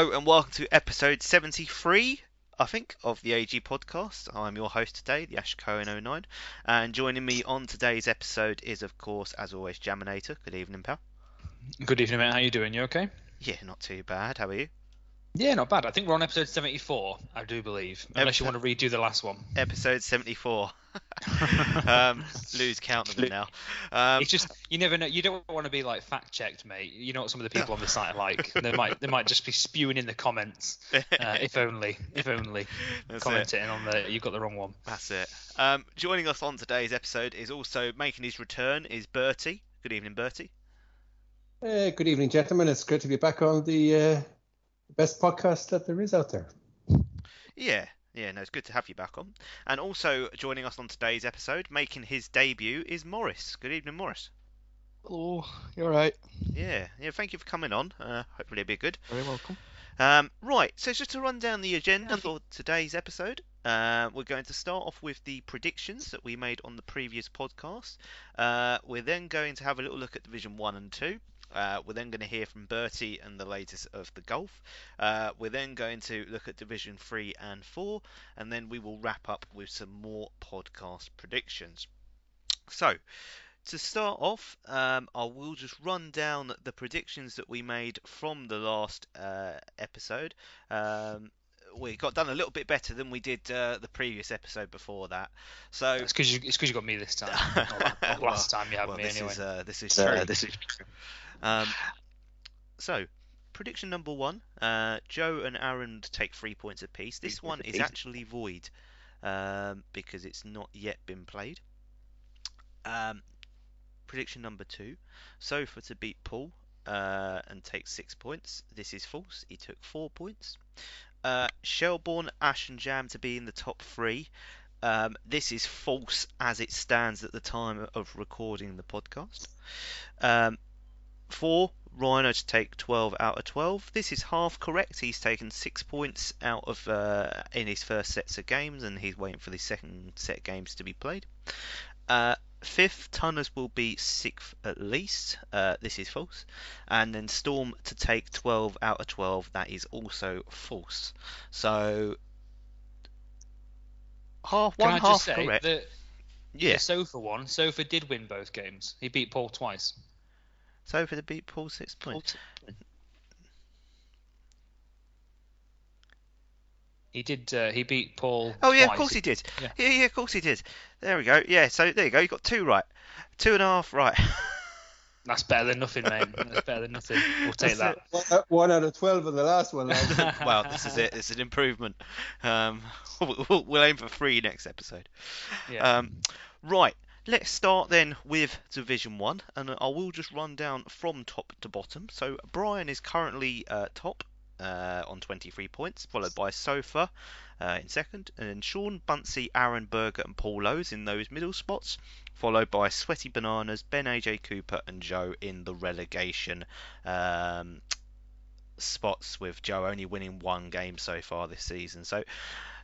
Hello and welcome to episode 73, I think, of the AG podcast. I'm your host today, the Ash Cohen 09, and joining me on today's episode is, of course, as always, Jaminator. Good evening, pal. Good evening, mate. How are you doing? You okay? Yeah, not too bad. How are you? Yeah, not bad. I think we're on episode 74, I do believe. Unless you want to redo the last one. Episode 74. um, lose count of them now. Um, it's just you never know. You don't want to be like fact checked, mate. You know what some of the people on the site are like. They might they might just be spewing in the comments. Uh, if only, if only, commenting it. on the you've got the wrong one. That's it. Um, joining us on today's episode is also making his return is Bertie. Good evening, Bertie. Uh, good evening, gentlemen. It's good to be back on the uh, best podcast that there is out there. Yeah, yeah, no, it's good to have you back on. And also joining us on today's episode, making his debut, is Morris. Good evening, Morris. Hello, you alright? Yeah, yeah, thank you for coming on. Uh, hopefully it'll be good. Very welcome. Um, right, so just to run down the agenda for today's episode, uh, we're going to start off with the predictions that we made on the previous podcast. Uh, we're then going to have a little look at Division 1 and 2. Uh, we're then going to hear from Bertie and the latest of the golf. Uh, we're then going to look at Division 3 and 4, and then we will wrap up with some more podcast predictions. So, to start off, um, I will just run down the predictions that we made from the last uh, episode. Um, we got done a little bit better than we did uh, the previous episode before that. So it's because you it's because you got me this time. last well, time you had well, me this anyway. Is, uh, this is true. this is true. Um, so, prediction number one: uh, Joe and Aaron take three points apiece. This one is actually void um, because it's not yet been played. Um, prediction number two: Sofa to beat Paul uh, and take six points. This is false. He took four points. Uh, Shelbourne, Ash, and Jam to be in the top three. Um, this is false as it stands at the time of recording the podcast. Um, four, Rhino to take 12 out of 12. This is half correct. He's taken six points out of uh, in his first sets of games, and he's waiting for the second set of games to be played. Uh, fifth, Tunners will be sixth at least. Uh, this is false. And then Storm to take 12 out of 12. That is also false. So half Can one I half just say correct. that yeah. the Sofa one, Sofa did win both games. He beat Paul twice. Sofa the beat Paul six points. He did. Uh, he beat Paul. Oh yeah, twice. of course he did. Yeah. Yeah. yeah, of course he did. There we go. Yeah, so there you go. You got two right, two and a half right. That's better than nothing, mate. That's better than nothing. We'll take that. One, uh, one out of twelve in the last one. lads. well, this is it. It's an improvement. Um, we'll, we'll aim for three next episode. Yeah. Um, right. Let's start then with Division One, and I will just run down from top to bottom. So Brian is currently uh, top uh, on 23 points, followed by Sofa uh, in second, and then Sean, Bunsey, Aaron Berger, and Paul Lowe's in those middle spots, followed by Sweaty Bananas, Ben AJ Cooper, and Joe in the relegation um, spots, with Joe only winning one game so far this season. So,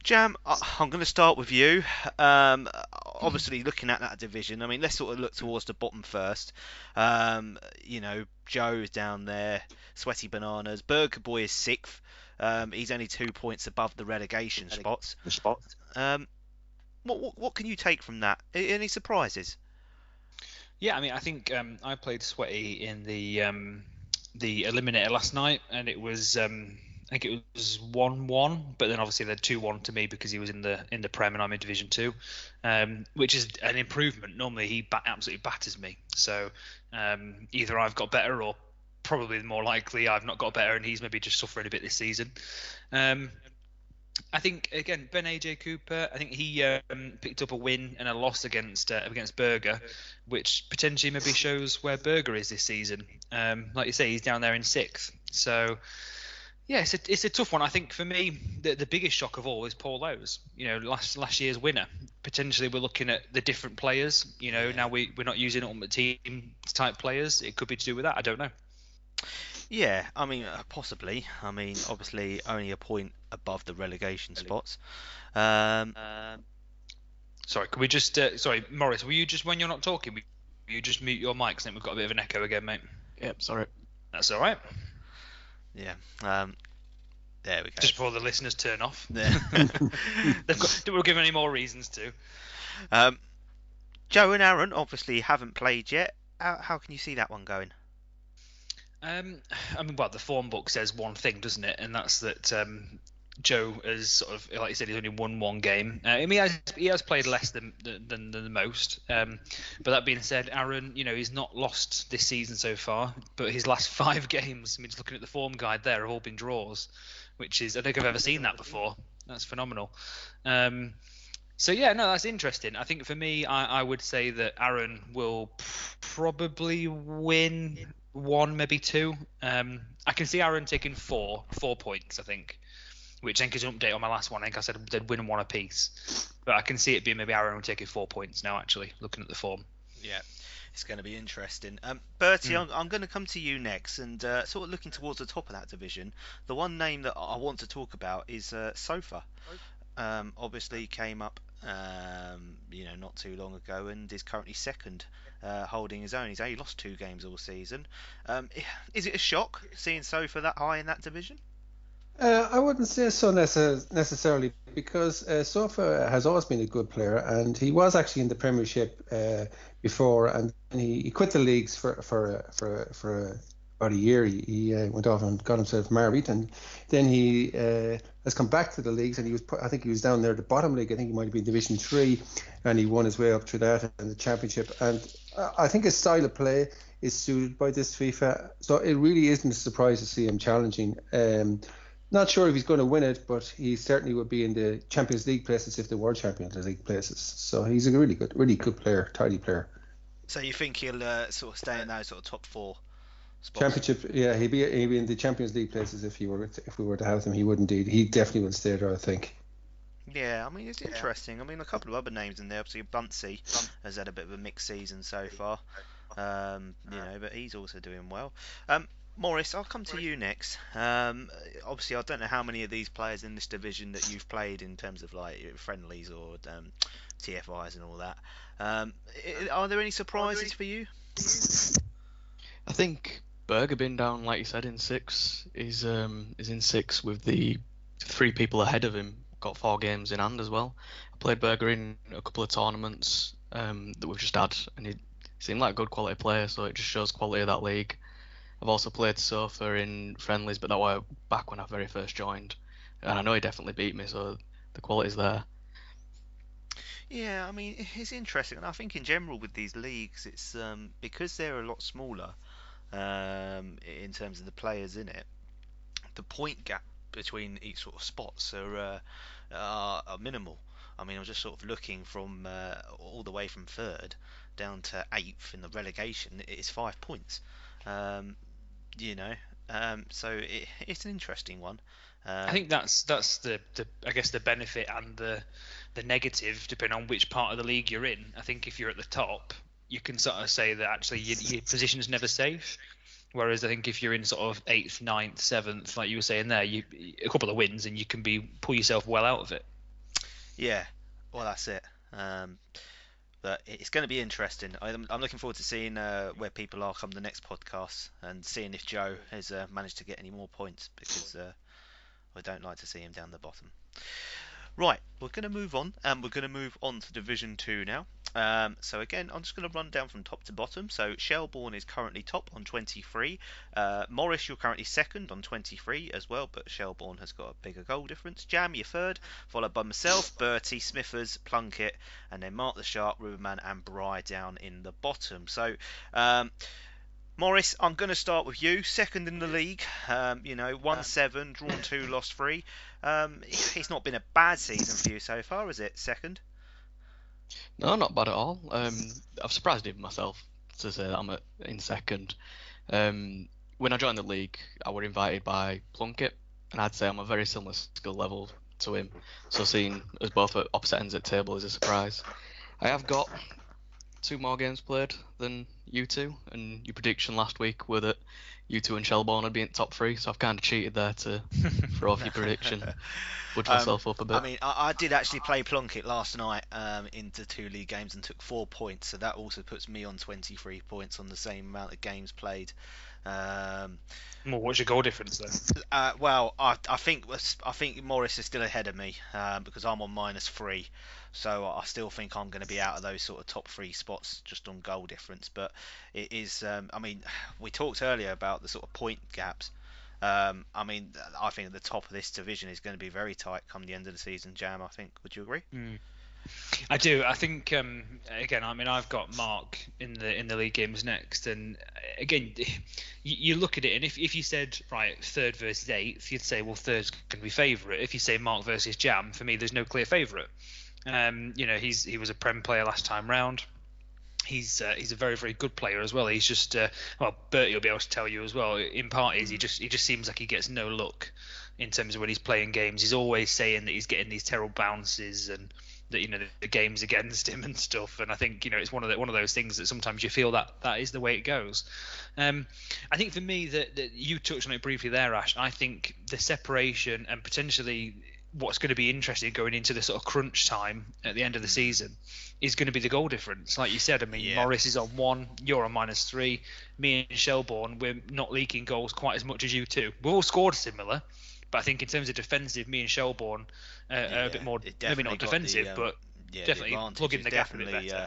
Jam, I- I'm going to start with you. Um, obviously, looking at that division, I mean, let's sort of look towards the bottom first. Um, you know, Joe's down there, Sweaty Bananas, Burger Boy is sixth. Um, he's only two points above the relegation spots. The spot. Um, what, what what can you take from that? Any surprises? Yeah, I mean, I think um, I played Sweaty in the um, the eliminator last night, and it was um, I think it was one one, but then obviously they're two one to me because he was in the in the Prem and I'm in Division Two, um, which is an improvement. Normally he ba- absolutely batters me, so um, either I've got better or probably more likely I've not got better and he's maybe just suffering a bit this season. Um, I think again Ben AJ Cooper. I think he um, picked up a win and a loss against uh, against Berger, which potentially maybe shows where Berger is this season. Um, like you say, he's down there in sixth. So yeah, it's a, it's a tough one. I think for me, the, the biggest shock of all is Paul Lowe's. You know, last last year's winner. Potentially, we're looking at the different players. You know, now we we're not using ultimate team type players. It could be to do with that. I don't know. Yeah, I mean, uh, possibly. I mean, obviously, only a point above the relegation spots. Um, Sorry, could we just uh, sorry, Morris? were you just when you're not talking, will you just mute your mic? 'cause I think we've got a bit of an echo again, mate. Yep, sorry. That's all right. yeah. Um, There we go. Just before the listeners turn off. There. They've got, we'll give any more reasons to. um, Joe and Aaron obviously haven't played yet. How, how can you see that one going? Um, I mean, well, the form book says one thing, doesn't it? And that's that um, Joe has sort of, like you said, he's only won one game. Uh, I mean, he has, he has played less than than, than the most. Um, but that being said, Aaron, you know, he's not lost this season so far. But his last five games, I mean, just looking at the form guide there, have all been draws, which is I don't think I've ever seen that before. That's phenomenal. Um, so yeah, no, that's interesting. I think for me, I, I would say that Aaron will probably win one, maybe two. Um, I can see Aaron taking four, four points. I think, which I think is an update on my last one. I think I said they'd win one apiece, but I can see it being maybe Aaron taking four points now. Actually, looking at the form. Yeah, it's going to be interesting. Um, Bertie, Mm. I'm, I'm going to come to you next, and uh, sort of looking towards the top of that division. The one name that I want to talk about is uh, Sofa. Um, obviously came up, um, you know, not too long ago, and is currently second, uh, holding his own. He's only lost two games all season. Um, is it a shock seeing Sofa that high in that division? Uh, I wouldn't say so necess- necessarily because uh, Sofa has always been a good player, and he was actually in the Premiership uh, before, and he, he quit the leagues for for for for about a year. He, he uh, went off and got himself married, and then he uh, has come back to the leagues, and he was I think he was down there at the bottom league. I think he might have been Division Three, and he won his way up through that and the Championship. And I think his style of play is suited by this FIFA, so it really isn't a surprise to see him challenging. Um, not sure if he's going to win it, but he certainly would be in the Champions League places if they were Champions League places. So he's a really good, really good player, tidy player. So you think he'll uh, sort of stay in those sort of top four spots? Championship, yeah, he'd be he'd be in the Champions League places if he were to, if we were to have them. He would indeed. He definitely would stay there, I think. Yeah, I mean it's interesting. I mean a couple of other names in there. Obviously Bunsey has had a bit of a mixed season so far, um, you know, but he's also doing well. Um, Morris, I'll come to you next. Um, obviously, I don't know how many of these players in this division that you've played in terms of like friendlies or um, TFIs and all that. Um, are there any surprises for you? I think Berger been down, like you said, in six. Is um is in six with the three people ahead of him. Got four games in hand as well. I played Berger in a couple of tournaments um, that we've just had, and he seemed like a good quality player. So it just shows quality of that league. I've also played Sofa in friendlies, but that was back when I very first joined, and I know he definitely beat me. So the quality's there. Yeah, I mean it's interesting, and I think in general with these leagues, it's um, because they're a lot smaller um, in terms of the players in it. The point gap between each sort of spots are uh, are, are minimal. I mean, I'm just sort of looking from uh, all the way from third down to eighth in the relegation. It's five points. Um, you know, um, so it, it's an interesting one. Um, I think that's that's the, the I guess the benefit and the the negative depending on which part of the league you're in. I think if you're at the top, you can sort of say that actually your, your position is never safe. Whereas I think if you're in sort of eighth, ninth, seventh, like you were saying there, you a couple of wins and you can be pull yourself well out of it. Yeah, well, that's it. Um, it's going to be interesting. I'm, I'm looking forward to seeing uh, where people are come the next podcast and seeing if Joe has uh, managed to get any more points because uh, I don't like to see him down the bottom. Right, we're going to move on, and we're going to move on to Division 2 now. Um, so again, I'm just going to run down from top to bottom. So Shelbourne is currently top on 23. Uh, Morris, you're currently second on 23 as well, but Shelbourne has got a bigger goal difference. Jam, you're third, followed by myself, Bertie, Smithers, Plunkett, and then Mark the Shark, Riverman, and Bry down in the bottom. So um, Morris, I'm going to start with you. Second in the league. Um, you know, one seven, drawn two, lost three. Um, it's not been a bad season for you so far, is it? Second. No, not bad at all. Um, I've surprised even myself to say that I'm at, in second. Um, when I joined the league, I was invited by Plunkett, and I'd say I'm a very similar skill level to him. So seeing us both at opposite ends the table is a surprise. I have got two more games played than you two, and your prediction last week were that you two and Shelbourne would be in top three, so I've kind of cheated there to throw off your prediction, budge Um, myself up a bit. I mean, I, I did actually play Plunkett last night um, into two league games and took four points, so that also puts me on 23 points on the same amount of games played Um, well, what's your goal difference then? Uh, well, I, I think I think Morris is still ahead of me um, because I'm on minus three, so I still think I'm going to be out of those sort of top three spots just on goal difference. But it is, um, I mean, we talked earlier about the sort of point gaps. Um, I mean, I think at the top of this division is going to be very tight come the end of the season. Jam, I think. Would you agree? Mm. I do. I think um, again. I mean, I've got Mark in the in the league games next, and uh, again, you, you look at it, and if, if you said right third versus eighth, you'd say well third's going to be favourite. If you say Mark versus Jam, for me, there's no clear favourite. Um, you know, he's he was a prem player last time round. He's uh, he's a very very good player as well. He's just uh, well, Bertie will be able to tell you as well. In part, is he just he just seems like he gets no look in terms of when he's playing games. He's always saying that he's getting these terrible bounces and that you know the, the, game's against him and stuff. And I think you know it's one of the, one of those things that sometimes you feel that that is the way it goes. Um, I think for me that, that you touched on it briefly there, Ash. I think the separation and potentially what's going to be interesting going into the sort of crunch time at the end of the season is going to be the goal difference. Like you said, I mean, yeah. Morris is on one, you're on minus three. Me and Shelbourne, we're not leaking goals quite as much as you two. We've all scored similar, but I think in terms of defensive, me and Shelbourne uh, yeah, are a bit more, maybe not defensive, the, um, but yeah, definitely plugging the gap a bit better. Uh,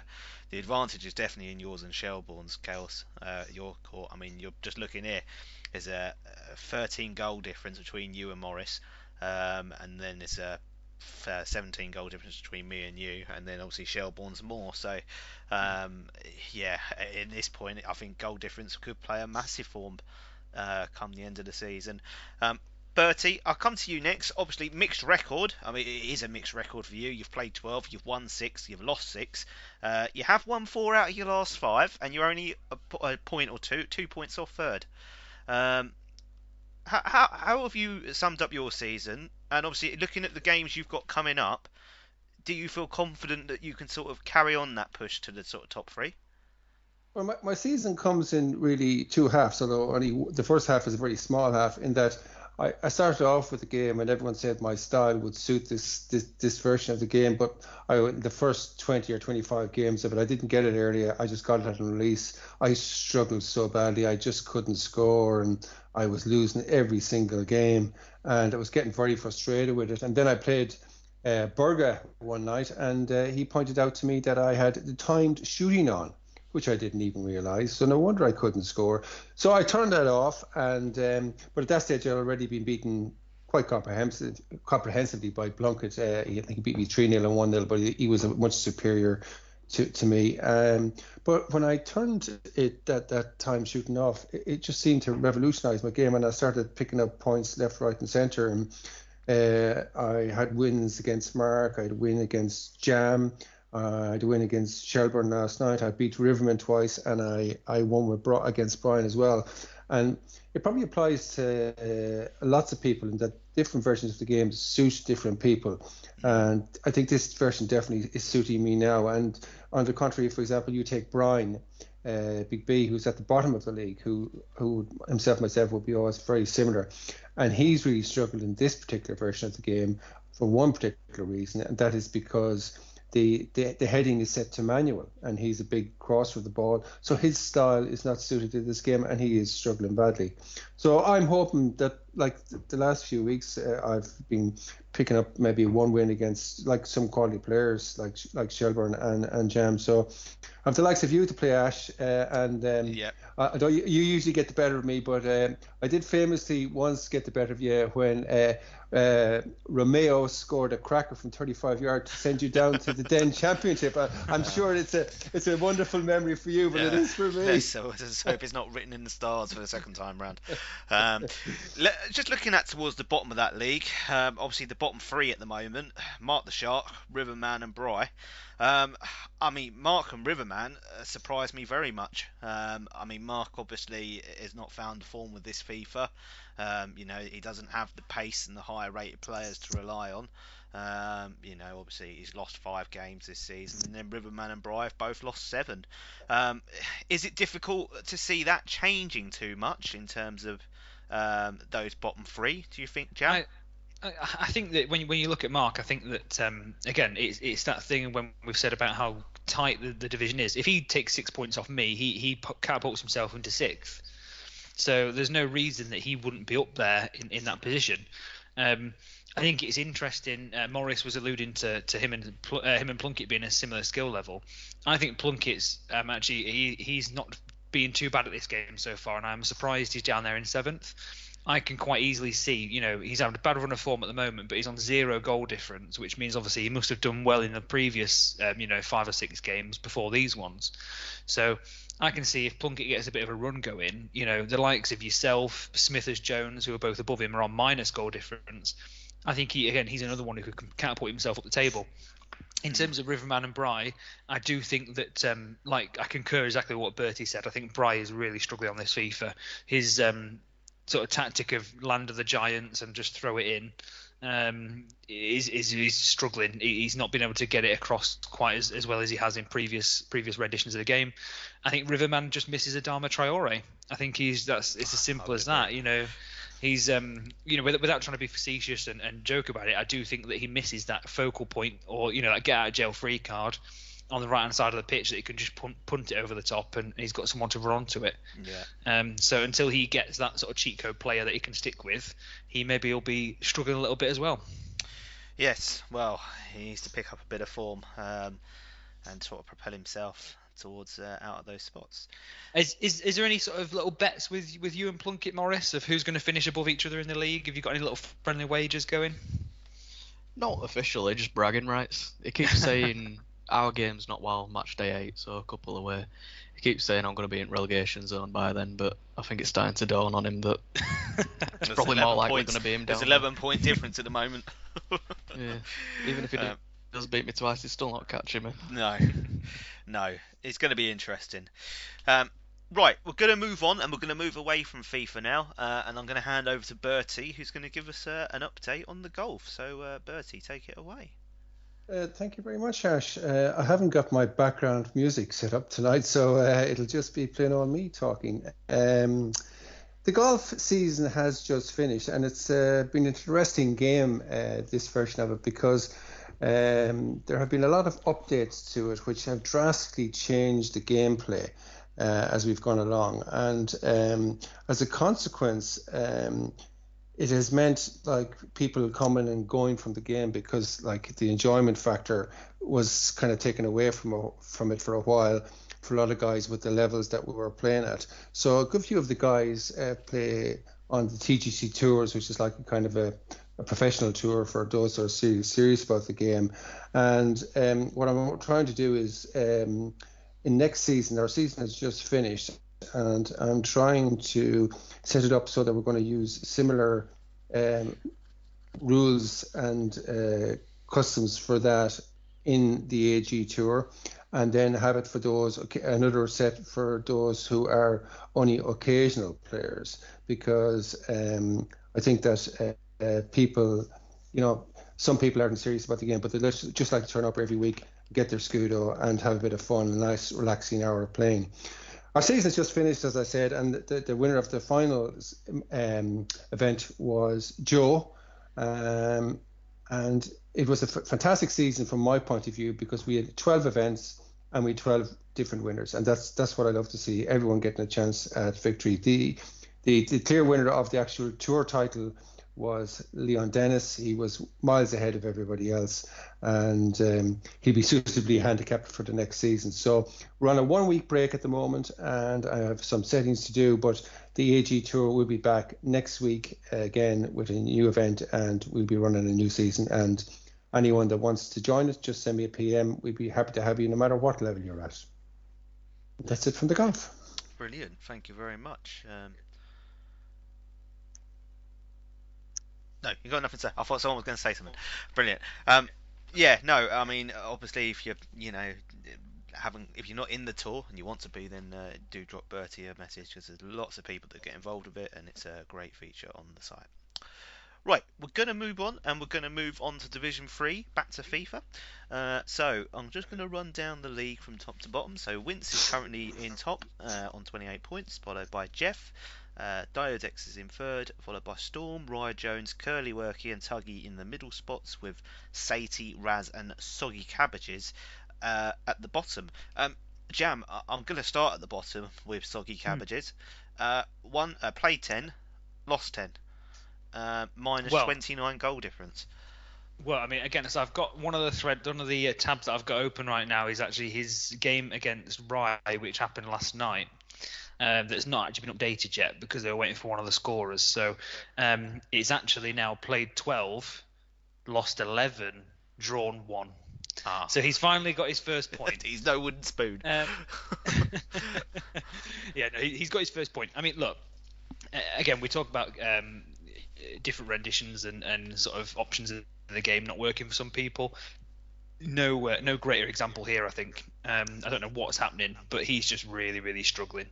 the advantage is definitely in yours and Shelbourne's chaos. Uh, your court. I mean, you're just looking here. There's a, a 13 goal difference between you and Morris, um, and then there's a 17 goal difference between me and you, and then obviously Shelbourne's more. So, um, yeah, at this point, I think goal difference could play a massive form uh, come the end of the season. Um, Bertie, I'll come to you next. Obviously, mixed record. I mean, it is a mixed record for you. You've played 12, you've won 6, you've lost 6. Uh, you have won 4 out of your last 5, and you're only a, a point or two, two points off third. Um, how, how, how have you summed up your season? And obviously, looking at the games you've got coming up, do you feel confident that you can sort of carry on that push to the sort of top three? Well, my, my season comes in really two halves, although only the first half is a very small half in that I, I started off with the game and everyone said my style would suit this this, this version of the game, but I the first 20 or 25 games of it, I didn't get it earlier. I just got it at release. I struggled so badly. I just couldn't score and I was losing every single game and I was getting very frustrated with it. And then I played uh, Berger one night and uh, he pointed out to me that I had the timed shooting on which I didn't even realise. So no wonder I couldn't score. So I turned that off, and um, but at that stage I'd already been beaten quite comprehensive, comprehensively by Plunkett. Uh, he, he beat me 3 0 and 1 0, but he, he, was much superior to, to me. Um, but when I turned it that, that time shooting off, it, it just seemed to revolutionise my game, and I started picking up points left, right, and centre. And uh, I had wins against Mark, I had win against Jam. Uh, I had win against Shelbourne last night. I beat Riverman twice, and I, I won with Bro- against Brian as well. And it probably applies to uh, lots of people in that different versions of the game suit different people. And I think this version definitely is suiting me now. And on the contrary, for example, you take Brian, uh, Big B, who's at the bottom of the league, who who himself myself would be always very similar, and he's really struggled in this particular version of the game for one particular reason, and that is because the, the, the heading is set to manual, and he's a big cross with the ball. So his style is not suited to this game, and he is struggling badly. So I'm hoping that, like the last few weeks, uh, I've been picking up maybe one win against like some quality players like like Shelbourne and and Jam. So I've the likes of you to play Ash, uh, and um, yeah. I, I you, you, usually get the better of me, but um, I did famously once get the better of you when uh, uh, Romeo scored a cracker from 35 yards to send you down to the Den Championship. I, am sure it's a it's a wonderful memory for you, but yeah, it is for me. So let's hope it's not written in the stars for the second time round. Um, just looking at towards the bottom of that league, um, obviously the bottom three at the moment: Mark the Shark, Riverman, and Bry. Um, I mean, Mark and Riverman uh, surprised me very much. Um, I mean, Mark obviously has not found form with this FIFA. Um, you know, he doesn't have the pace and the higher rated players to rely on. Um, you know, obviously he's lost five games this season, and then Riverman and Bry have both lost seven. Um, is it difficult to see that changing too much in terms of um, those bottom three? Do you think, Jack? I think that when you, when you look at Mark, I think that um, again it's, it's that thing when we've said about how tight the, the, division is. If he takes six points off me, he he catapults himself into sixth. So there's no reason that he wouldn't be up there in, in that position. Um, I think it's interesting. Uh, Morris was alluding to, to him and uh, him and Plunkett being a similar skill level. I think Plunkett's um, actually he, he's not being too bad at this game so far, and I'm surprised he's down there in seventh. I can quite easily see, you know, he's having a bad run of form at the moment, but he's on zero goal difference, which means obviously he must have done well in the previous, um, you know, five or six games before these ones. So I can see if Plunkett gets a bit of a run going, you know, the likes of yourself, Smithers Jones, who are both above him, are on minus goal difference. I think he again he's another one who could catapult himself up the table. In terms of Riverman and Bry, I do think that um, like I concur exactly what Bertie said. I think Bry is really struggling on this FIFA. His um, sort of tactic of land of the giants and just throw it in um, is, is, is struggling. He's not been able to get it across quite as, as well as he has in previous previous renditions of the game. I think Riverman just misses Adama Traore. I think he's that's it's as simple as that. You know, he's um you know without trying to be facetious and, and joke about it i do think that he misses that focal point or you know that get out of jail free card on the right hand side of the pitch that he can just punt, punt it over the top and he's got someone to run onto it yeah um so until he gets that sort of cheat code player that he can stick with he maybe will be struggling a little bit as well yes well he needs to pick up a bit of form um, and sort of propel himself towards uh, out of those spots. Is, is is there any sort of little bets with with you and Plunkett Morris of who's going to finish above each other in the league? Have you got any little friendly wagers going? Not officially, just bragging rights. He keeps saying our game's not well, match day eight, so a couple away. He keeps saying I'm going to be in relegation zone by then, but I think it's starting to dawn on him that it's probably more likely going to be him down. There's 11 there. point difference at the moment. yeah, even if he um, does beat me twice, he's still not catching me. No, no, it's going to be interesting. Um, right, we're going to move on and we're going to move away from FIFA now, uh, and I'm going to hand over to Bertie, who's going to give us uh, an update on the golf. So, uh, Bertie, take it away. Uh, thank you very much, Ash. Uh, I haven't got my background music set up tonight, so uh, it'll just be plain old me talking. Um, the golf season has just finished, and it's been an interesting game, this version of it, because um, there have been a lot of updates to it which have drastically changed the gameplay uh, as we've gone along. And um, as a consequence, um, it has meant like people coming and going from the game because like the enjoyment factor was kind of taken away from a, from it for a while for a lot of guys with the levels that we were playing at. So a good few of the guys uh, play on the TGC tours, which is like a kind of a a professional tour for those who are serious, serious about the game. And um, what I'm trying to do is um, in next season, our season has just finished, and I'm trying to set it up so that we're going to use similar um, rules and uh, customs for that in the AG tour, and then have it for those another set for those who are only occasional players, because um, I think that. Uh, uh, people, you know, some people aren't serious about the game, but they just like to turn up every week, get their scudo, and have a bit of fun, a nice, relaxing hour of playing. Our season's just finished, as I said, and the, the winner of the finals um, event was Joe. Um, and it was a f- fantastic season from my point of view because we had 12 events and we had 12 different winners. And that's that's what I love to see everyone getting a chance at victory. The, the, the clear winner of the actual tour title was Leon Dennis. He was miles ahead of everybody else, and um, he'll be suitably handicapped for the next season. So we're on a one week break at the moment, and I have some settings to do. But the AG Tour will be back next week again with a new event, and we'll be running a new season. And anyone that wants to join us, just send me a PM. We'd be happy to have you, no matter what level you're at. That's it from the golf. Brilliant. Thank you very much. Um, No, you got nothing to say. I thought someone was going to say something. Brilliant. Um, yeah, no, I mean, obviously, if you're, you know, haven't, if you're not in the tour and you want to be, then uh, do drop Bertie a message because there's lots of people that get involved with it, and it's a great feature on the site. Right, we're going to move on, and we're going to move on to Division 3, back to FIFA. Uh, so, I'm just going to run down the league from top to bottom. So, Wince is currently in top uh, on 28 points, followed by Jeff, uh, Diodex is in third, followed by Storm, Ryan Jones, Curly Worky, and Tuggy in the middle spots, with Satie, Raz, and Soggy Cabbages uh, at the bottom. Um, Jam, I'm going to start at the bottom with Soggy hmm. Cabbages. Uh, one uh, played ten, lost ten, uh, minus Well- 29 goal difference. Well, I mean, again, so I've got one of the thread, one of the uh, tabs that I've got open right now is actually his game against Rye, which happened last night. Um, that's not actually been updated yet because they were waiting for one of the scorers. So um, it's actually now played 12, lost 11, drawn one. Ah, So he's finally got his first point. he's no wooden spoon. Um, yeah, no, he- he's got his first point. I mean, look, uh, again, we talk about um, different renditions and, and sort of options in the game not working for some people. No, uh, no greater example here, I think. Um, I don't know what's happening, but he's just really, really struggling.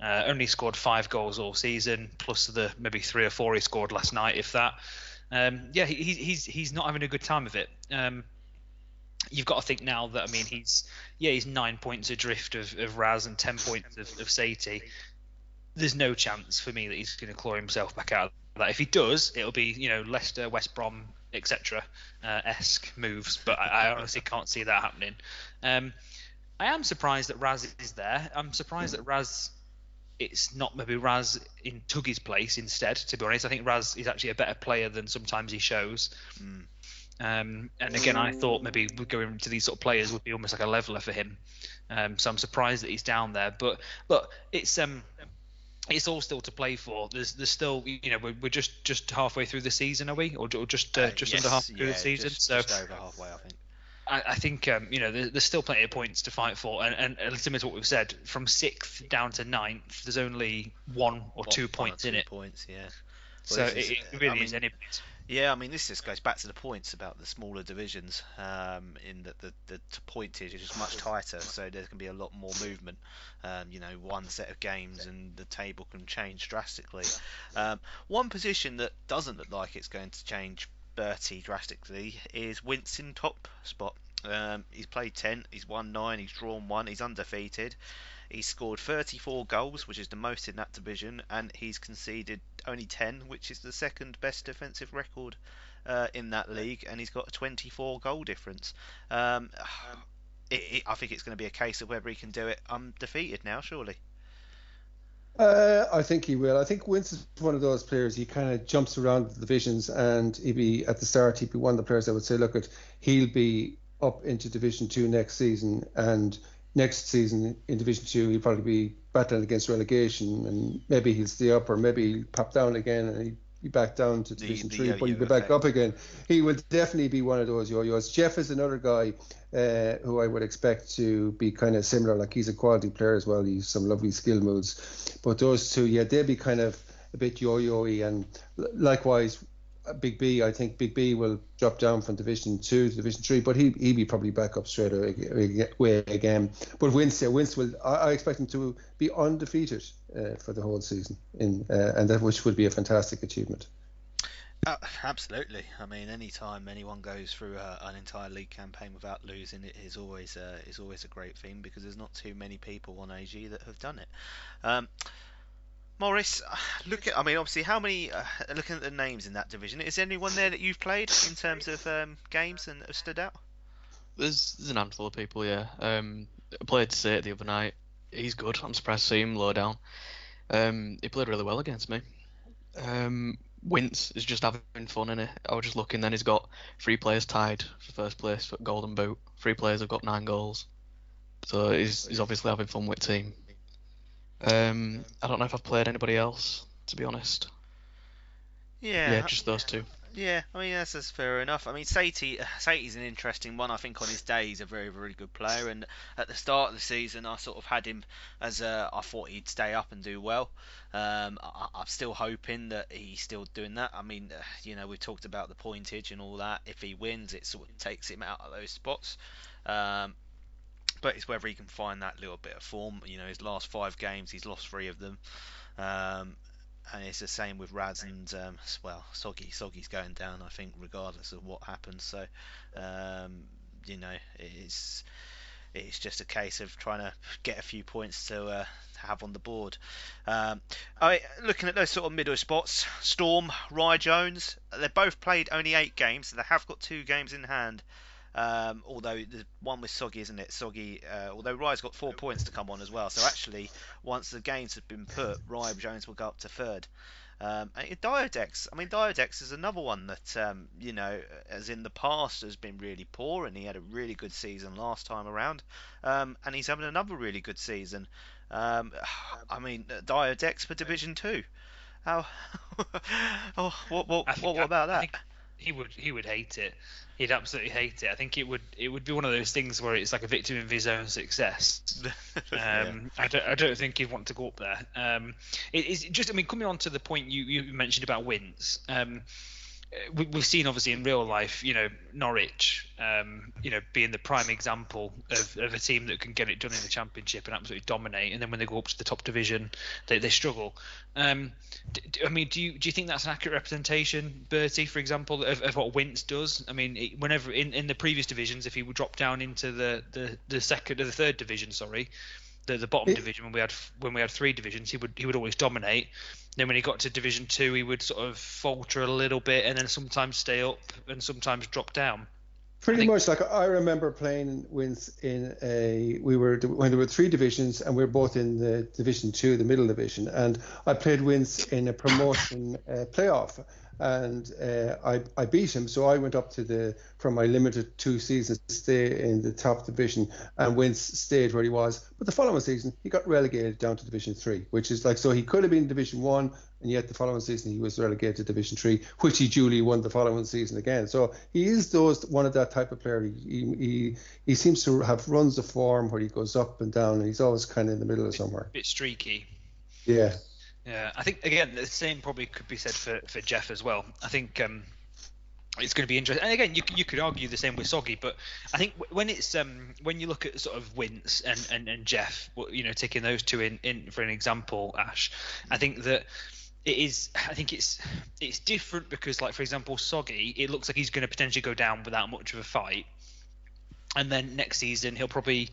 Uh, only scored five goals all season, plus the maybe three or four he scored last night, if that. Um, yeah, he, he- he's he's not having a good time of it. Um, you've got to think now that I mean he's yeah he's nine points adrift of, of Raz and ten points of, of Satie. There's no chance for me that he's going to claw himself back out of that. If he does, it'll be you know Leicester, West Brom, etc. Uh, esque moves, but I, I honestly can't see that happening. Um, I am surprised that Raz is there. I'm surprised that Raz. It's not maybe Raz in Tuggy's place instead. To be honest, I think Raz is actually a better player than sometimes he shows. Mm. Um, and again, I thought maybe going to these sort of players would be almost like a leveler for him. Um, so I'm surprised that he's down there. But look, it's um, it's all still to play for. There's there's still you know we're, we're just just halfway through the season, are we, or, or just uh, Uh, just yes, under half through yeah, the season? Just, so just over halfway, I think. I, I think um, you know there's, there's still plenty of points to fight for, and, and similar to what we've said, from sixth down to ninth, there's only one or One- two one or points in two it. Points, yeah. So this it, is- it I really mean, is anybody's. Yeah, I mean, this just goes back to the points about the smaller divisions, um, in that the, the t- pointage is just much tighter, so there's going to be a lot more movement. Um, you know, one set of games and the table can change drastically. Um, one position that doesn't look like it's going to change Bertie drastically is Winston top spot. Um, he's played 10, he's won 9, he's drawn 1, he's undefeated. He's scored 34 goals, which is the most in that division, and he's conceded only 10, which is the second best defensive record uh, in that league, and he's got a 24 goal difference. Um, it, it, I think it's going to be a case of whether he can do it undefeated now, surely. Uh, I think he will. I think Winston's one of those players. He kind of jumps around the divisions, and he'd be at the start. He'd be one of the players that would say, "Look, at he'll be up into Division Two next season, and next season in Division Two, he'll probably be battling against relegation, and maybe he'll stay up, or maybe he'll pop down again, and he'll back down to The- Division the Three, but he'll yo-yo be back up again. He will definitely be one of those yo-yos. Jeff is another guy uh, who I would expect to be kind of similar. Like he's a quality player as well. He's some lovely skill moves. But those two, yeah, they'll be kind of a bit yo-yo-y. And l- likewise, uh, Big B, I think Big B will drop down from Division Two to Division Three, but he he be probably back up straight away again. But Wince, Wince will. I, I expect him to be undefeated uh, for the whole season, in uh, and that which would be a fantastic achievement. Uh, absolutely. I mean, any time anyone goes through a, an entire league campaign without losing, it is always uh, is always a great thing because there's not too many people on AG that have done it. Um, Morris, look at. I mean, obviously, how many? Uh, looking at the names in that division, is there anyone there that you've played in terms of um, games and have stood out? There's, there's an handful of people, yeah. Um, I played Sate the other night. He's good. I'm surprised to see him low down. Um, he played really well against me. Um, Wince is just having fun in it. I was just looking. Then he's got three players tied for first place for Golden Boot. Three players have got nine goals. So he's he's obviously having fun with team. Um, I don't know if I've played anybody else, to be honest. Yeah, Yeah, just those two. Yeah, I mean that's, that's fair enough. I mean Satie, Satie's an interesting one. I think on his day he's a very very good player, and at the start of the season I sort of had him as a, I thought he'd stay up and do well. Um, I, I'm still hoping that he's still doing that. I mean, uh, you know, we talked about the pointage and all that. If he wins, it sort of takes him out of those spots. Um, but it's whether he can find that little bit of form. You know, his last five games, he's lost three of them. Um, and it's the same with Raz and um, well, Soggy. Soggy's going down, I think, regardless of what happens. So, um, you know, it's it's just a case of trying to get a few points to uh, have on the board. Um, I looking at those sort of middle spots, Storm, Rye Jones. They both played only eight games, so they have got two games in hand. Um, although the one with Soggy, isn't it? Soggy. Uh, although Rye's got four points to come on as well. So actually, once the games have been put, Rye Jones will go up to third. Um, and Diodex, I mean, Diodex is another one that, um, you know, as in the past has been really poor, and he had a really good season last time around, um, and he's having another really good season. Um, I mean, Diodex for Division Two. How? oh, what, what, what, what about that? He would he would hate it. He'd absolutely hate it. I think it would it would be one of those things where it's like a victim of his own success. Um, yeah. I don't I don't think he'd want to go up there. Um, it is just I mean coming on to the point you, you mentioned about wins. Um, we, have seen obviously in real life, you know, Norwich, um, you know, being the prime example of, of, a team that can get it done in the championship and absolutely dominate, and then when they go up to the top division, they, they struggle. Um, d- I mean, do you do you think that's an accurate representation, Bertie, for example, of, of what Wince does? I mean, it, whenever in, in the previous divisions, if he would drop down into the, the, the second or the third division, sorry, the, the bottom it, division when we had when we had three divisions, he would he would always dominate. Then when he got to Division Two, he would sort of falter a little bit, and then sometimes stay up and sometimes drop down. Pretty think, much like I remember playing Wince in a we were when there were three divisions and we were both in the Division Two, the middle division, and I played Wince in a promotion uh, playoff and uh, I, I beat him. So I went up to the from my limited two seasons stay in the top division, and Wince stayed where he was. But the following season, he got relegated down to Division Three, which is like so he could have been Division One, and yet the following season he was relegated to Division Three, which he duly won the following season again. So he is those one of that type of player. He he he seems to have runs of form where he goes up and down, and he's always kind of in the middle of somewhere. A Bit streaky. Yeah. Yeah, I think again the same probably could be said for, for Jeff as well. I think um, it's going to be interesting. And again, you you could argue the same with Soggy, but I think when it's um, when you look at sort of Wince and, and, and Jeff, you know, taking those two in, in for an example, Ash, I think that it is I think it's it's different because like for example Soggy it looks like he's going to potentially go down without much of a fight and then next season he'll probably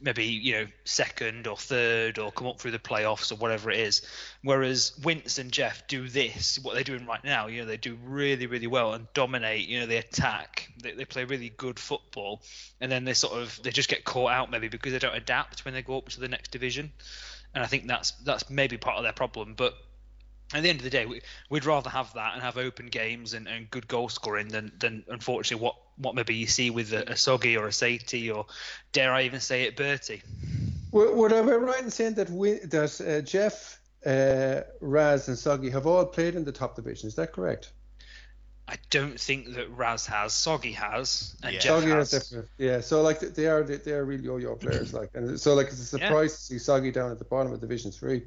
maybe you know second or third or come up through the playoffs or whatever it is. Whereas Wince and Jeff do this, what they're doing right now. You know, they do really really well and dominate. You know, they attack, they, they play really good football, and then they sort of they just get caught out maybe because they don't adapt when they go up to the next division. And I think that's that's maybe part of their problem, but at the end of the day, we, would rather have that and have open games and, and good goal scoring than, than unfortunately what what maybe you see with a, a Soggy or a Satie or dare I even say it, Bertie. Would, I be right in saying that we, that uh, Jeff, uh, Raz, and Soggy have all played in the top division? Is that correct? I don't think that Raz has. Soggy has, and yeah. Jeff Soggy has. Different. Yeah, so like they are they are really yo-yo players, like, and so like it's a surprise yeah. to see Soggy down at the bottom of Division Three.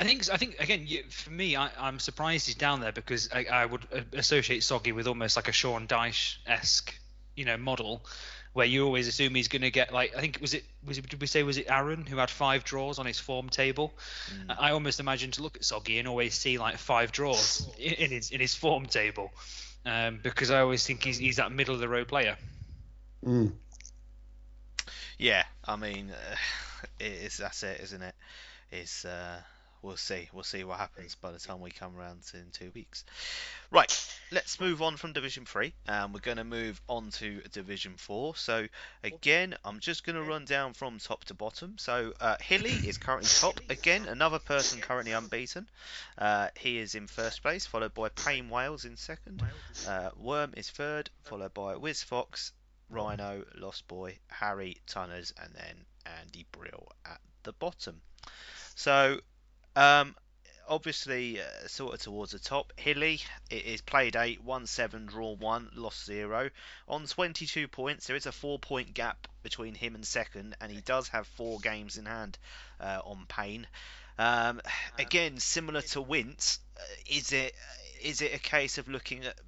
I think I think again for me I, am surprised he's down there because I, I, would associate Soggy with almost like a Sean Dyche esque you know model where you always assume he's going to get like I think was it was it did we say was it Aaron who had five draws on his form table? Mm. I almost imagine to look at Soggy and always see like five draws in, in his in his form table um, because I always think he's he's that middle of the road player. Mm. Yeah, I mean, uh, it's that's it, isn't it? It's uh, we'll see. We'll see what happens by the time we come around in two weeks. Right, let's move on from Division 3 and we're going to move on to Division 4. So, again, I'm just going to run down from top to bottom. So, uh, Hilly is currently top. Again, another person currently unbeaten. Uh, he is in first place, followed by Payne Wales in second. Uh, Worm is third, followed by Wiz Fox, Rhino, Lost Boy, Harry, Tunners, and then Andy Brill at the bottom. So um, obviously, uh, sort of towards the top. Hilly it is played 8, won 7, draw 1, lost 0. On 22 points, there is a 4 point gap between him and second, and he does have 4 games in hand uh, on Payne. Um, again, similar to Wince, uh, is it is it a case of looking at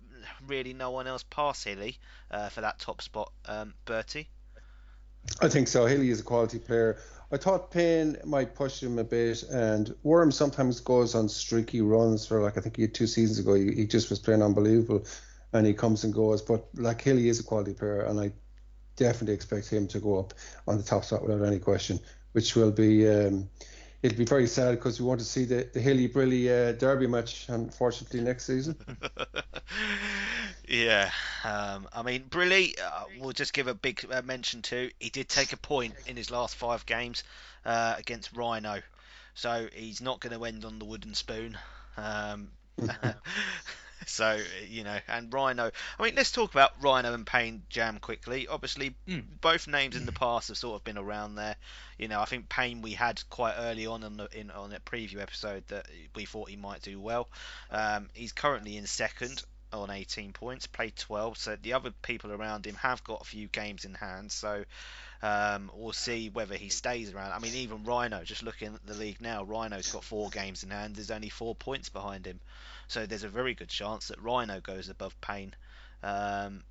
really no one else past Hilly uh, for that top spot, um, Bertie? I think so. Hilly is a quality player. I thought Payne might push him a bit, and Worm sometimes goes on streaky runs for like I think he had two seasons ago. He, he just was playing unbelievable, and he comes and goes. But like Hilly is a quality player, and I definitely expect him to go up on the top spot without any question, which will be. Um, it'll be very sad because we want to see the, the Hilly Brilly uh, derby match, unfortunately, next season. Yeah, um, I mean, Brilly, uh, we'll just give a big uh, mention to. He did take a point in his last five games uh, against Rhino, so he's not going to end on the wooden spoon. Um, so you know, and Rhino. I mean, let's talk about Rhino and Payne Jam quickly. Obviously, Mm. both names in the past have sort of been around there. You know, I think Payne we had quite early on in, the, in on a preview episode that we thought he might do well. Um, he's currently in second on 18 points, played 12. So the other people around him have got a few games in hand. So um, we'll see whether he stays around. I mean, even Rhino, just looking at the league now, Rhino's got four games in hand. There's only four points behind him. So there's a very good chance that Rhino goes above Payne. Um,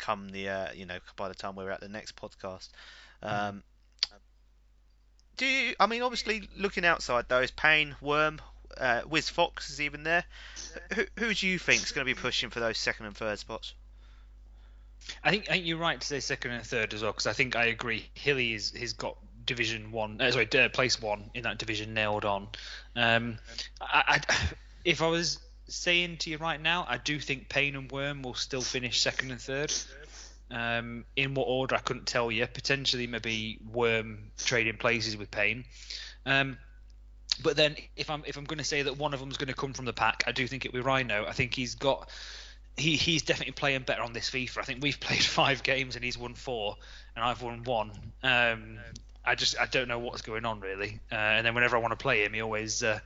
come the uh, you know by the time we're at the next podcast. Um, do you, I mean obviously looking outside though is Payne, Worm, uh, Wiz Fox is even there. Who, who do you think is going to be pushing for those second and third spots? I think I think you're right to say second and third as well because I think I agree. Hilly is has got division one, uh, sorry, uh, place one in that division nailed on. Um, I, I, if I was saying to you right now, I do think Payne and Worm will still finish second and third. Um, in what order I couldn't tell you. Potentially maybe Worm trading places with Payne. Um, but then if I'm if I'm going to say that one of them's going to come from the pack, I do think it will be Rhino. I think he's got he he's definitely playing better on this FIFA. I think we've played five games and he's won four, and I've won one. Um, I just I don't know what's going on really. Uh, and then whenever I want to play him, he always uh,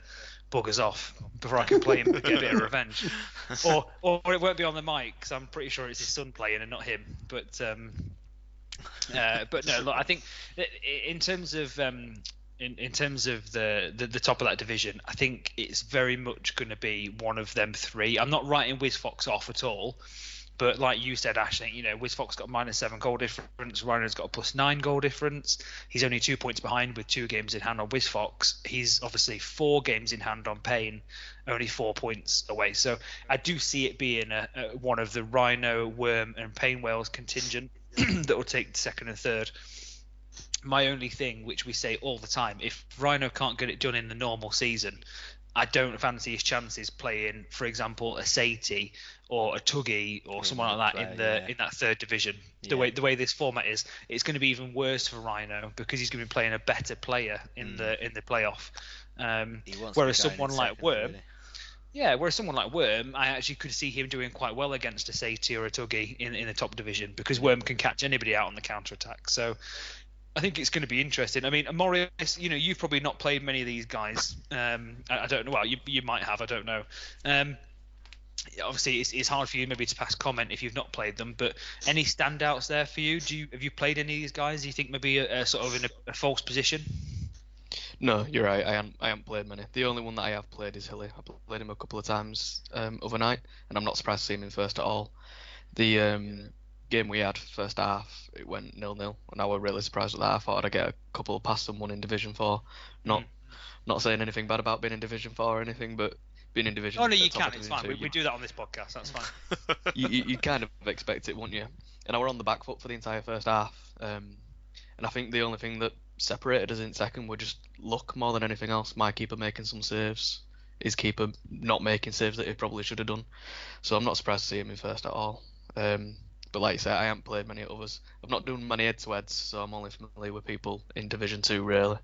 buggers off before I can play him and get a bit of revenge. Or or it won't be on the mic because I'm pretty sure it's his son playing and not him. But um, uh, but no, look, I think in terms of um, in, in terms of the, the the top of that division, I think it's very much going to be one of them three. I'm not writing Wiz Fox off at all, but like you said, Ash, I think you know Wiz Fox got minus seven goal difference. Rhino's got a plus nine goal difference. He's only two points behind with two games in hand on Wiz Fox. He's obviously four games in hand on Payne, only four points away. So I do see it being a, a, one of the Rhino, Worm, and Payne Wales contingent that will take second and third. My only thing, which we say all the time, if Rhino can't get it done in the normal season, I don't fancy his chances playing, for example, a Satie or a Tuggy or someone like that in the yeah. in that third division. The Yeah. way the way this format is, it's going to be even worse for Rhino because he's going to be playing a better player in Mm. the in the playoff. Um, He wants to be Whereas someone like second, Worm- really. yeah, whereas someone like Worm, I actually could see him doing quite well against a Satie or a Tuggy in, in the top division because Worm can catch anybody out on the counter attack. So I think it's going to be interesting. I mean, Morris, you know, you've probably not played many of these guys. Um, I, I don't know. Well, you, you might have. I don't know. Um, obviously, it's, it's hard for you maybe to pass comment if you've not played them. But any standouts there for you? Do you have you played any of these guys? Do you think maybe a, a sort of in a, a false position? No, you're right. I haven't, I haven't played many. The only one that I have played is Hilly. I played him a couple of times um, overnight, and I'm not surprised to see him in first at all. The um, game we had first half, it went nil nil, and I was really surprised at that. I thought I'd get a couple past someone in Division Four. Not Mm. not saying anything bad about being in Division Four or anything, but being in Division. Oh no, you can. It's fine. Two, We, you- we do that on this podcast. That's fine. you, you, you kind of expect it, wouldn't you? And I were on the back foot for the entire first half. Um, and I think the only thing that separated us in second were just luck more than anything else. My keeper making some saves, his keeper not making saves that he probably should have done. So I'm not surprised to see him in first at all. Um, but like I said, I haven't played many others. I've not done many head to heads, so I'm only familiar with people in Division Two, really.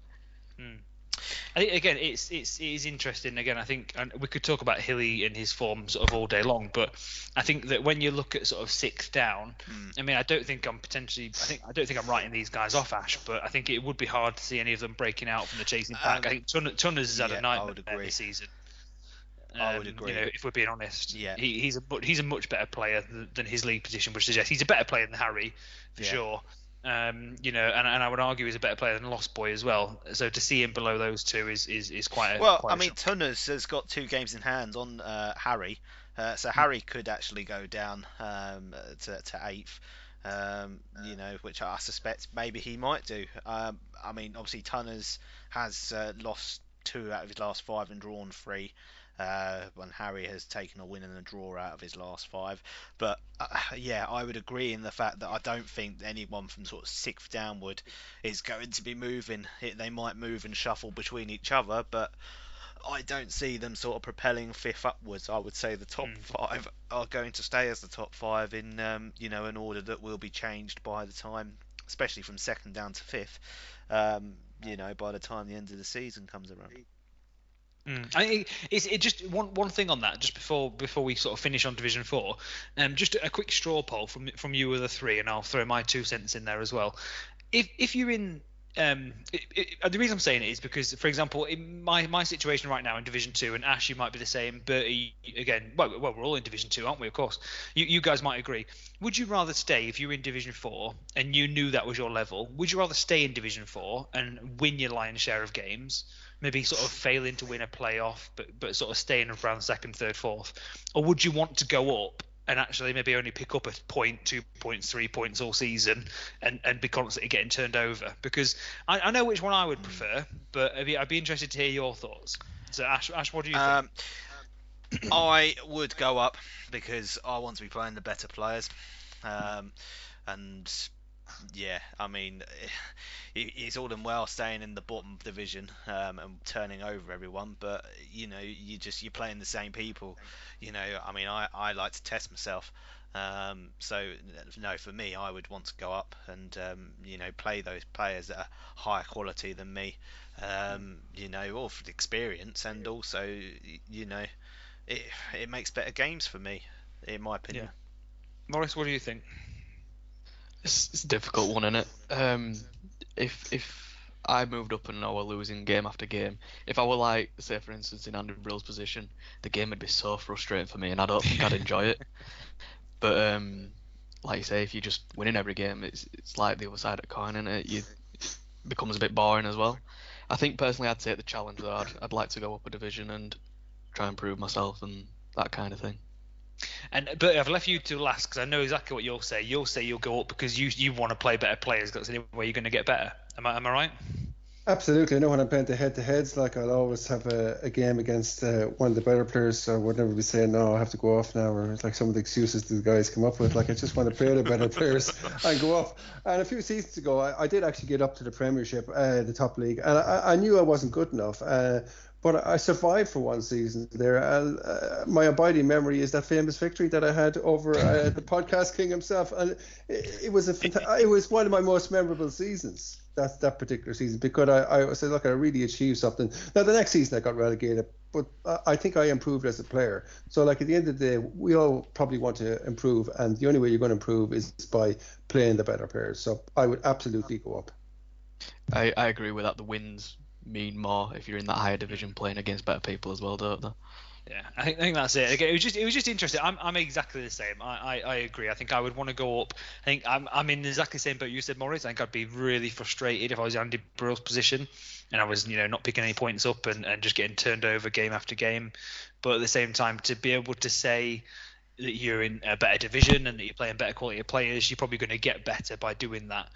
I think again, it's it's it is interesting. Again, I think and we could talk about Hilly and his form sort of all day long, but I think that when you look at sort of sixth down, Mm. I mean, I don't think I'm potentially. I think I don't think I'm writing these guys off, Ash, but I think it would be hard to see any of them breaking out from the chasing pack. Um, I think Tun- Tunners has had yeah, I a nightmare would agree. this season. I would Um, agree. You know, if we're being honest, Yeah. he, he's a he's a much better player than, than his league position would suggest. He's a better player than Harry, for Yeah. sure. Um, you know, and, and I would argue he's a better player than Lost Boy as well. So to see him below those two is is, is quite a Well, quite I mean, shock. Tunners has got two games in hand on uh, Harry, uh, Hmm. so Harry could actually go down um, to, to eighth. Um, you know, which I suspect maybe he might do. Um, I mean, obviously Tunners has uh, lost two out of his last five and drawn three. Uh, when Harry has taken a win and a draw out of his last five, but uh, yeah, I would agree in the fact that I don't think anyone from sort of sixth downward is going to be moving. It, they might move and shuffle between each other, but I don't see them sort of propelling fifth upwards. I would say the top mm. five are going to stay as the top five in um, you know an order that will be changed by the time, especially from second down to fifth. Um, you know, by the time the end of the season comes around. Mm. I it's it just one one thing on that just before before we sort of finish on Division Four, um, just a quick straw poll from from you of the three, and I'll throw my two cents in there as well. If if you're in um, it, it, the reason I'm saying it is because, for example, in my my situation right now in Division Two, and Ash, you might be the same. Bertie, again, well, well, we're all in Division Two, aren't we? Of course, you you guys might agree. Would you rather stay if you were in Division Four and you knew that was your level? Would you rather stay in Division Four and win your lion's share of games, maybe sort of failing to win a playoff, but but sort of staying around second, third, fourth, or would you want to go up and actually maybe only pick up a point, two points, three points all season, and, and be constantly getting turned over. Because I, I know which one I would prefer, but I'd be, I'd be interested to hear your thoughts. So Ash, Ash what do you um, think? I would go up because I want to be playing the better players, um, and yeah, I mean, it's all and well staying in the bottom division um, and turning over everyone, but you know, you just you're playing the same people. You know, I mean, I, I like to test myself. Um, so no, for me, I would want to go up and um, you know play those players that are higher quality than me. Um, you know, all for the experience and also you know, it it makes better games for me, in my opinion. Yeah. Morris, what do you think? It's, it's a difficult one, isn't it? Um, if if I moved up and I were losing game after game, if I were like, say for instance, in Andy Brill's position, the game would be so frustrating for me, and I don't think I'd enjoy it. But um, like you say, if you're just winning every game, it's it's like the other side of the coin, and it? You, it becomes a bit boring as well. I think personally, I'd take the challenge that I'd I'd like to go up a division and try and prove myself and that kind of thing. And but I've left you to last because I know exactly what you'll say. You'll say you'll go up because you you want to play better players. That's the only way you're going to get better. Am I am I right? Absolutely. I know when I'm playing the head to heads, like I'll always have a, a game against uh, one of the better players. So I would never be saying, no, I have to go off now, or like some of the excuses the guys come up with. Like I just want to play the better players and go off. And a few seasons ago, I, I did actually get up to the Premiership, uh, the top league, and I, I knew I wasn't good enough. Uh, but I survived for one season there. And uh, my abiding memory is that famous victory that I had over uh, the podcast king himself, and it, it was a fanta- it was one of my most memorable seasons. That that particular season because I, I said, look, I really achieved something. Now the next season I got relegated, but I think I improved as a player. So like at the end of the day, we all probably want to improve, and the only way you're going to improve is by playing the better players. So I would absolutely go up. I, I agree with that. The wins mean more if you're in that higher division playing against better people as well, don't they? Yeah, I think, I think that's it. Again, it was just it was just interesting. I'm, I'm exactly the same. I, I, I agree. I think I would want to go up. I think I'm I'm in exactly the same boat you said, Morris. I think I'd be really frustrated if I was Andy Brill's position and I was you know not picking any points up and, and just getting turned over game after game. But at the same time, to be able to say that you're in a better division and that you're playing better quality of players, you're probably going to get better by doing that.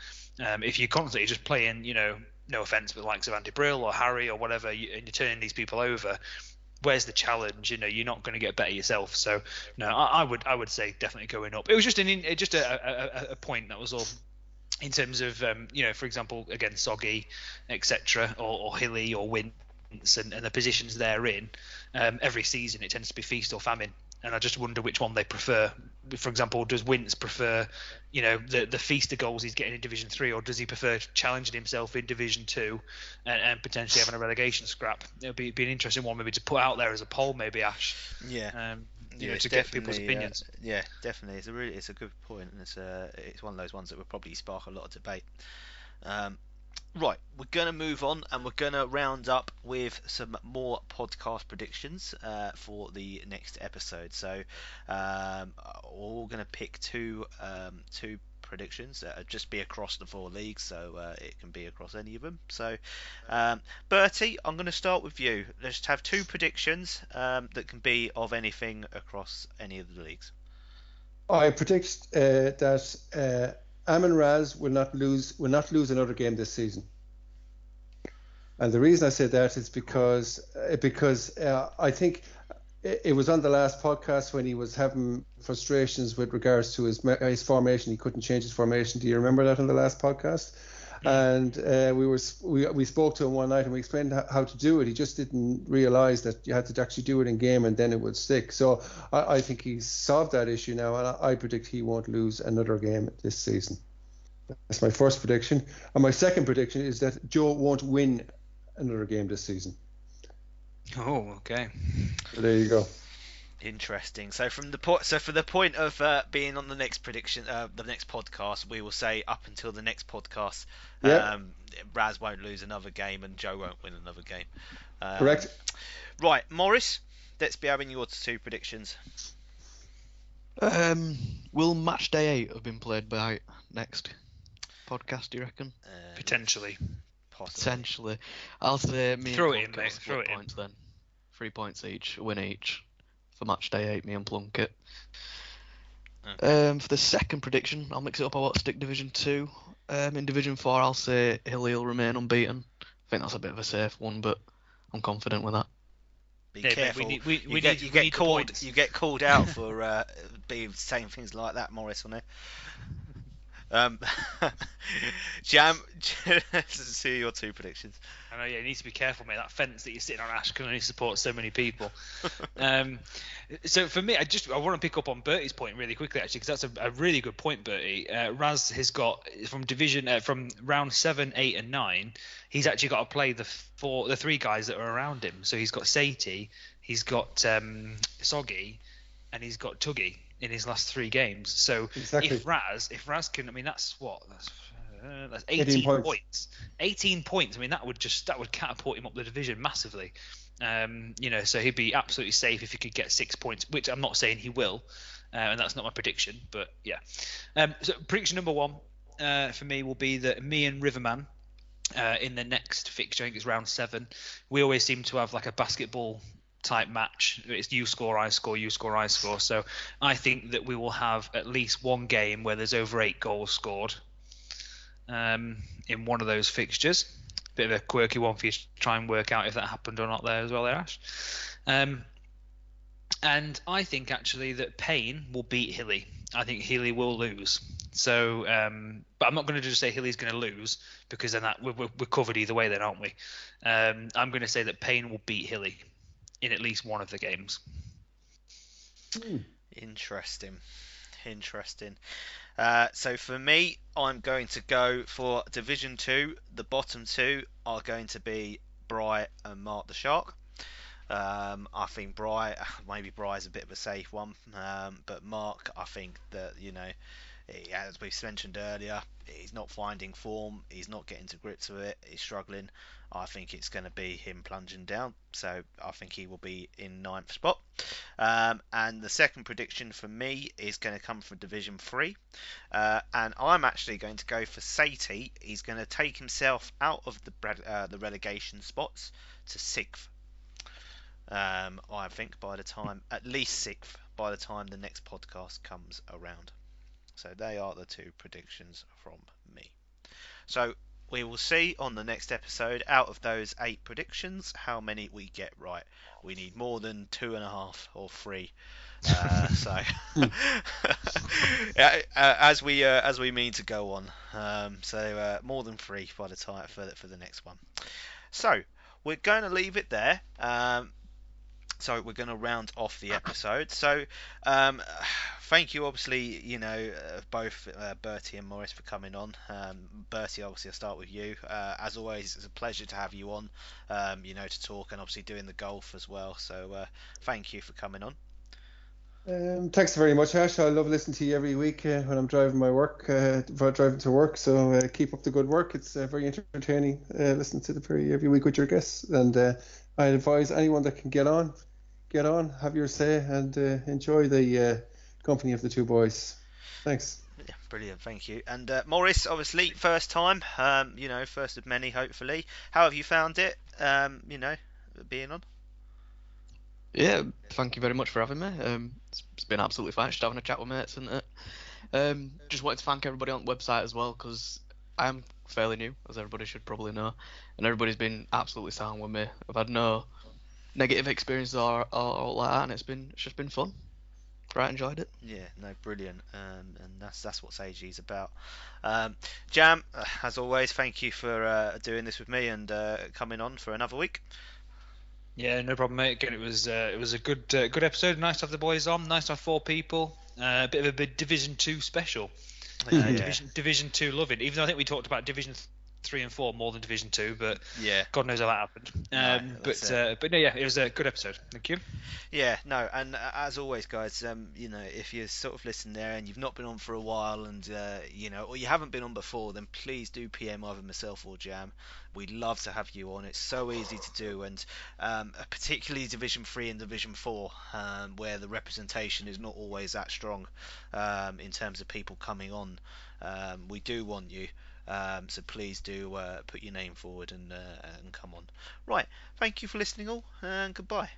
Um, if you're constantly just playing, you know, no offense, but the likes of Andy Brill or Harry or whatever, you, and you're turning these people over, where's the challenge? You know, you're not going to get better yourself. So, no, I, I, would I would say definitely going up. It was just an just a, a, a point that was all in terms of um, you know, for example, again, Soggy, etc., or, or Hilly or Wince and, and the positions they're in. Um, every season, it tends to be feast or famine and I just wonder which one they prefer. For example, does Wince prefer, you know, the the feaster goals he's getting in Division Three, or does he prefer challenging himself in Division Two and, and potentially having a relegation scrap? It would be, be an interesting one maybe to put out there as a poll, maybe Ash. Yeah. Um, you yeah, know, to get people's opinions. Uh, yeah, definitely. It's a really, it's a good point, and it's a, it's one of those ones that would probably spark a lot of debate. Um, Right, we're going to move on and we're going to round up with some more podcast predictions uh, for the next episode. So um, we're going to pick two um, two predictions that just be across the four leagues, so uh, it can be across any of them. So, um, Bertie, I'm going to start with you. Let's have two predictions um, that can be of anything across any of the leagues. I predict uh, that uh, Amon Raz will not lose will not lose another game this season. And the reason I say that is because uh, because uh, I think it was on the last podcast when he was having frustrations with regards to his his formation. He couldn't change his formation. Do you remember that on the last podcast? And uh, we were we, we spoke to him one night and we explained how to do it. He just didn't realize that you had to actually do it in game and then it would stick. So I, I think he's solved that issue now, and I, I predict he won't lose another game this season. That's my first prediction, and my second prediction is that Joe won't win another game this season. Oh, okay. There you go. Interesting. So from the point, so for the point of uh, being on the next prediction, uh, the next podcast, we will say up until the next podcast, Yep. um, Raz won't lose another game and Joe won't win another game. Um, Correct. Right, Morris. Let's be having your two predictions. Um, will match day eight have been played by next podcast? Do you reckon? Uh, Potentially. possibly. Potentially. I'll say me Throw it in, mate, throw split it in. points then. Three points each, win each for match day eight. Me and Plunkett. Um, for the second prediction, I'll mix it up. I won't stick Division Two. Um, in Division Four, I'll say Hilly will remain unbeaten. I think that's a bit of a safe one, but I'm confident with that. Be Yeah, mate, we careful. need- we- you we get need- you get called you get called out for uh, being saying things like that, Morris, on there. Um, Jam, let's see your two predictions. I know, yeah, you need to be careful, mate. That fence that you're sitting on, Ash, can only support so many people. um, so for me, I just I want to pick up on Bertie's point really quickly, actually, because that's a, a really good point, Bertie. Uh, Raz has got from division uh, from round seven, eight, and nine. He's actually got to play the four, the three guys that are around him. So he's got Satie, he's got um, Soggy, and he's got Tuggy in his last three games. So Exactly. if Raz, if Raz can, I mean, that's what that's. Uh, that's 18 18, points. points. 18 points. I mean, that would just that would catapult him up the division massively. Um, you know, so he'd be absolutely safe if he could get six points, which I'm not saying he will, uh, and that's not my prediction, but yeah. Um, so prediction number one uh, for me will be that me and Riverman uh, in the next fixture, I think it's round seven, we always seem to have like a basketball type match. It's you score, I score, you score, I score. So I think that we will have at least one game where there's over eight goals scored um, in one of those fixtures. Bit of a quirky one for you to try and work out if that happened or not there as well, there, Ash. Um, and I think actually that Payne will beat Hilly. I think Hilly will lose. So, um, but I'm not going to just say Hilly's going to lose because then that we're we're covered either way, then aren't we? Um, I'm going to say that Payne will beat Hilly in at least one of the games. Interesting. Interesting. Uh, so for me, I'm going to go for Division 2. The bottom two are going to be Bry and Mark the Shark. Um, I think Bry, maybe Bry's a bit of a safe one, um, but Mark, I think that, you know, he- as we mentioned earlier, he's not finding form, he's not getting to grips with it, he's struggling. I think it's going to be him plunging down, so I think he will be in ninth spot. Um, and the second prediction for me is going to come from Division 3. Uh, and I'm actually going to go for Satie. He's going to take himself out of the uh, the relegation spots to sixth. Um, I think by the time, at least sixth, by the time the next podcast comes around. So they are the two predictions from me. So we will see on the next episode, out of those eight predictions, how many we get right. We need more than two and a half or three. Uh, so, Yeah, uh, as we uh, as we mean to go on, um, so uh, more than three by the time for the, for the next one. So we're going to leave it there. Um, so we're going to round off the episode. So um, thank you, obviously, you know, uh, both uh, Bertie and Morris for coming on. Um, Bertie, obviously, I'll start with you. Uh, as always, it's a pleasure to have you on, um, you know, to talk and obviously doing the golf as well. So uh, thank you for coming on. Um, thanks very much, Ash. I love listening to you every week uh, when I'm driving my work, uh, driving to work. So uh, keep up the good work. It's uh, very entertaining uh, listening to the very every week with your guests. And uh, I advise anyone that can get on, get on, have your say, and uh, enjoy the uh, company of the two boys. Thanks. Yeah, brilliant, thank you. And uh, Morris, obviously, first time, um, you know, first of many, hopefully. How have you found it, um, you know, being on? Yeah, thank you very much for having me. Um, it's, it's been absolutely fine just having a chat with mates, isn't it? Um, just wanted to thank everybody on the website as well because I am fairly new, as everybody should probably know, and everybody's been absolutely sound with me. I've had no negative experiences or, or, or like that, and it's been it's just been fun. quite enjoyed it. Yeah, no, brilliant, um, and that's that's what Sage is about. Um, Jam, uh, as always, thank you for uh, doing this with me and uh, coming on for another week. Yeah, no problem, mate. Again, it was uh, it was a good uh, good episode. Nice to have the boys on. Nice to have four people. Uh, a bit of a bit Division Two special. Uh, Yeah. Division Division Two loving. Even though I think we talked about Division Three and Four more than Division Two, but Yeah, God knows how that happened. Um, that's but uh, but no, yeah, it was a good episode. Thank you. Yeah, no, and uh, as always, guys, um, you know, if you're sort of listening there and you've not been on for a while, and uh, you know, or you haven't been on before, then please do PM either myself or Jam. We'd love to have you on. It's so easy to do, and um, particularly Division Three and Division Four, um, where the representation is not always that strong um, in terms of people coming on. Um, we do want you. Um, so please do uh, put your name forward and uh, and come on. Right, thank you for listening all, and goodbye.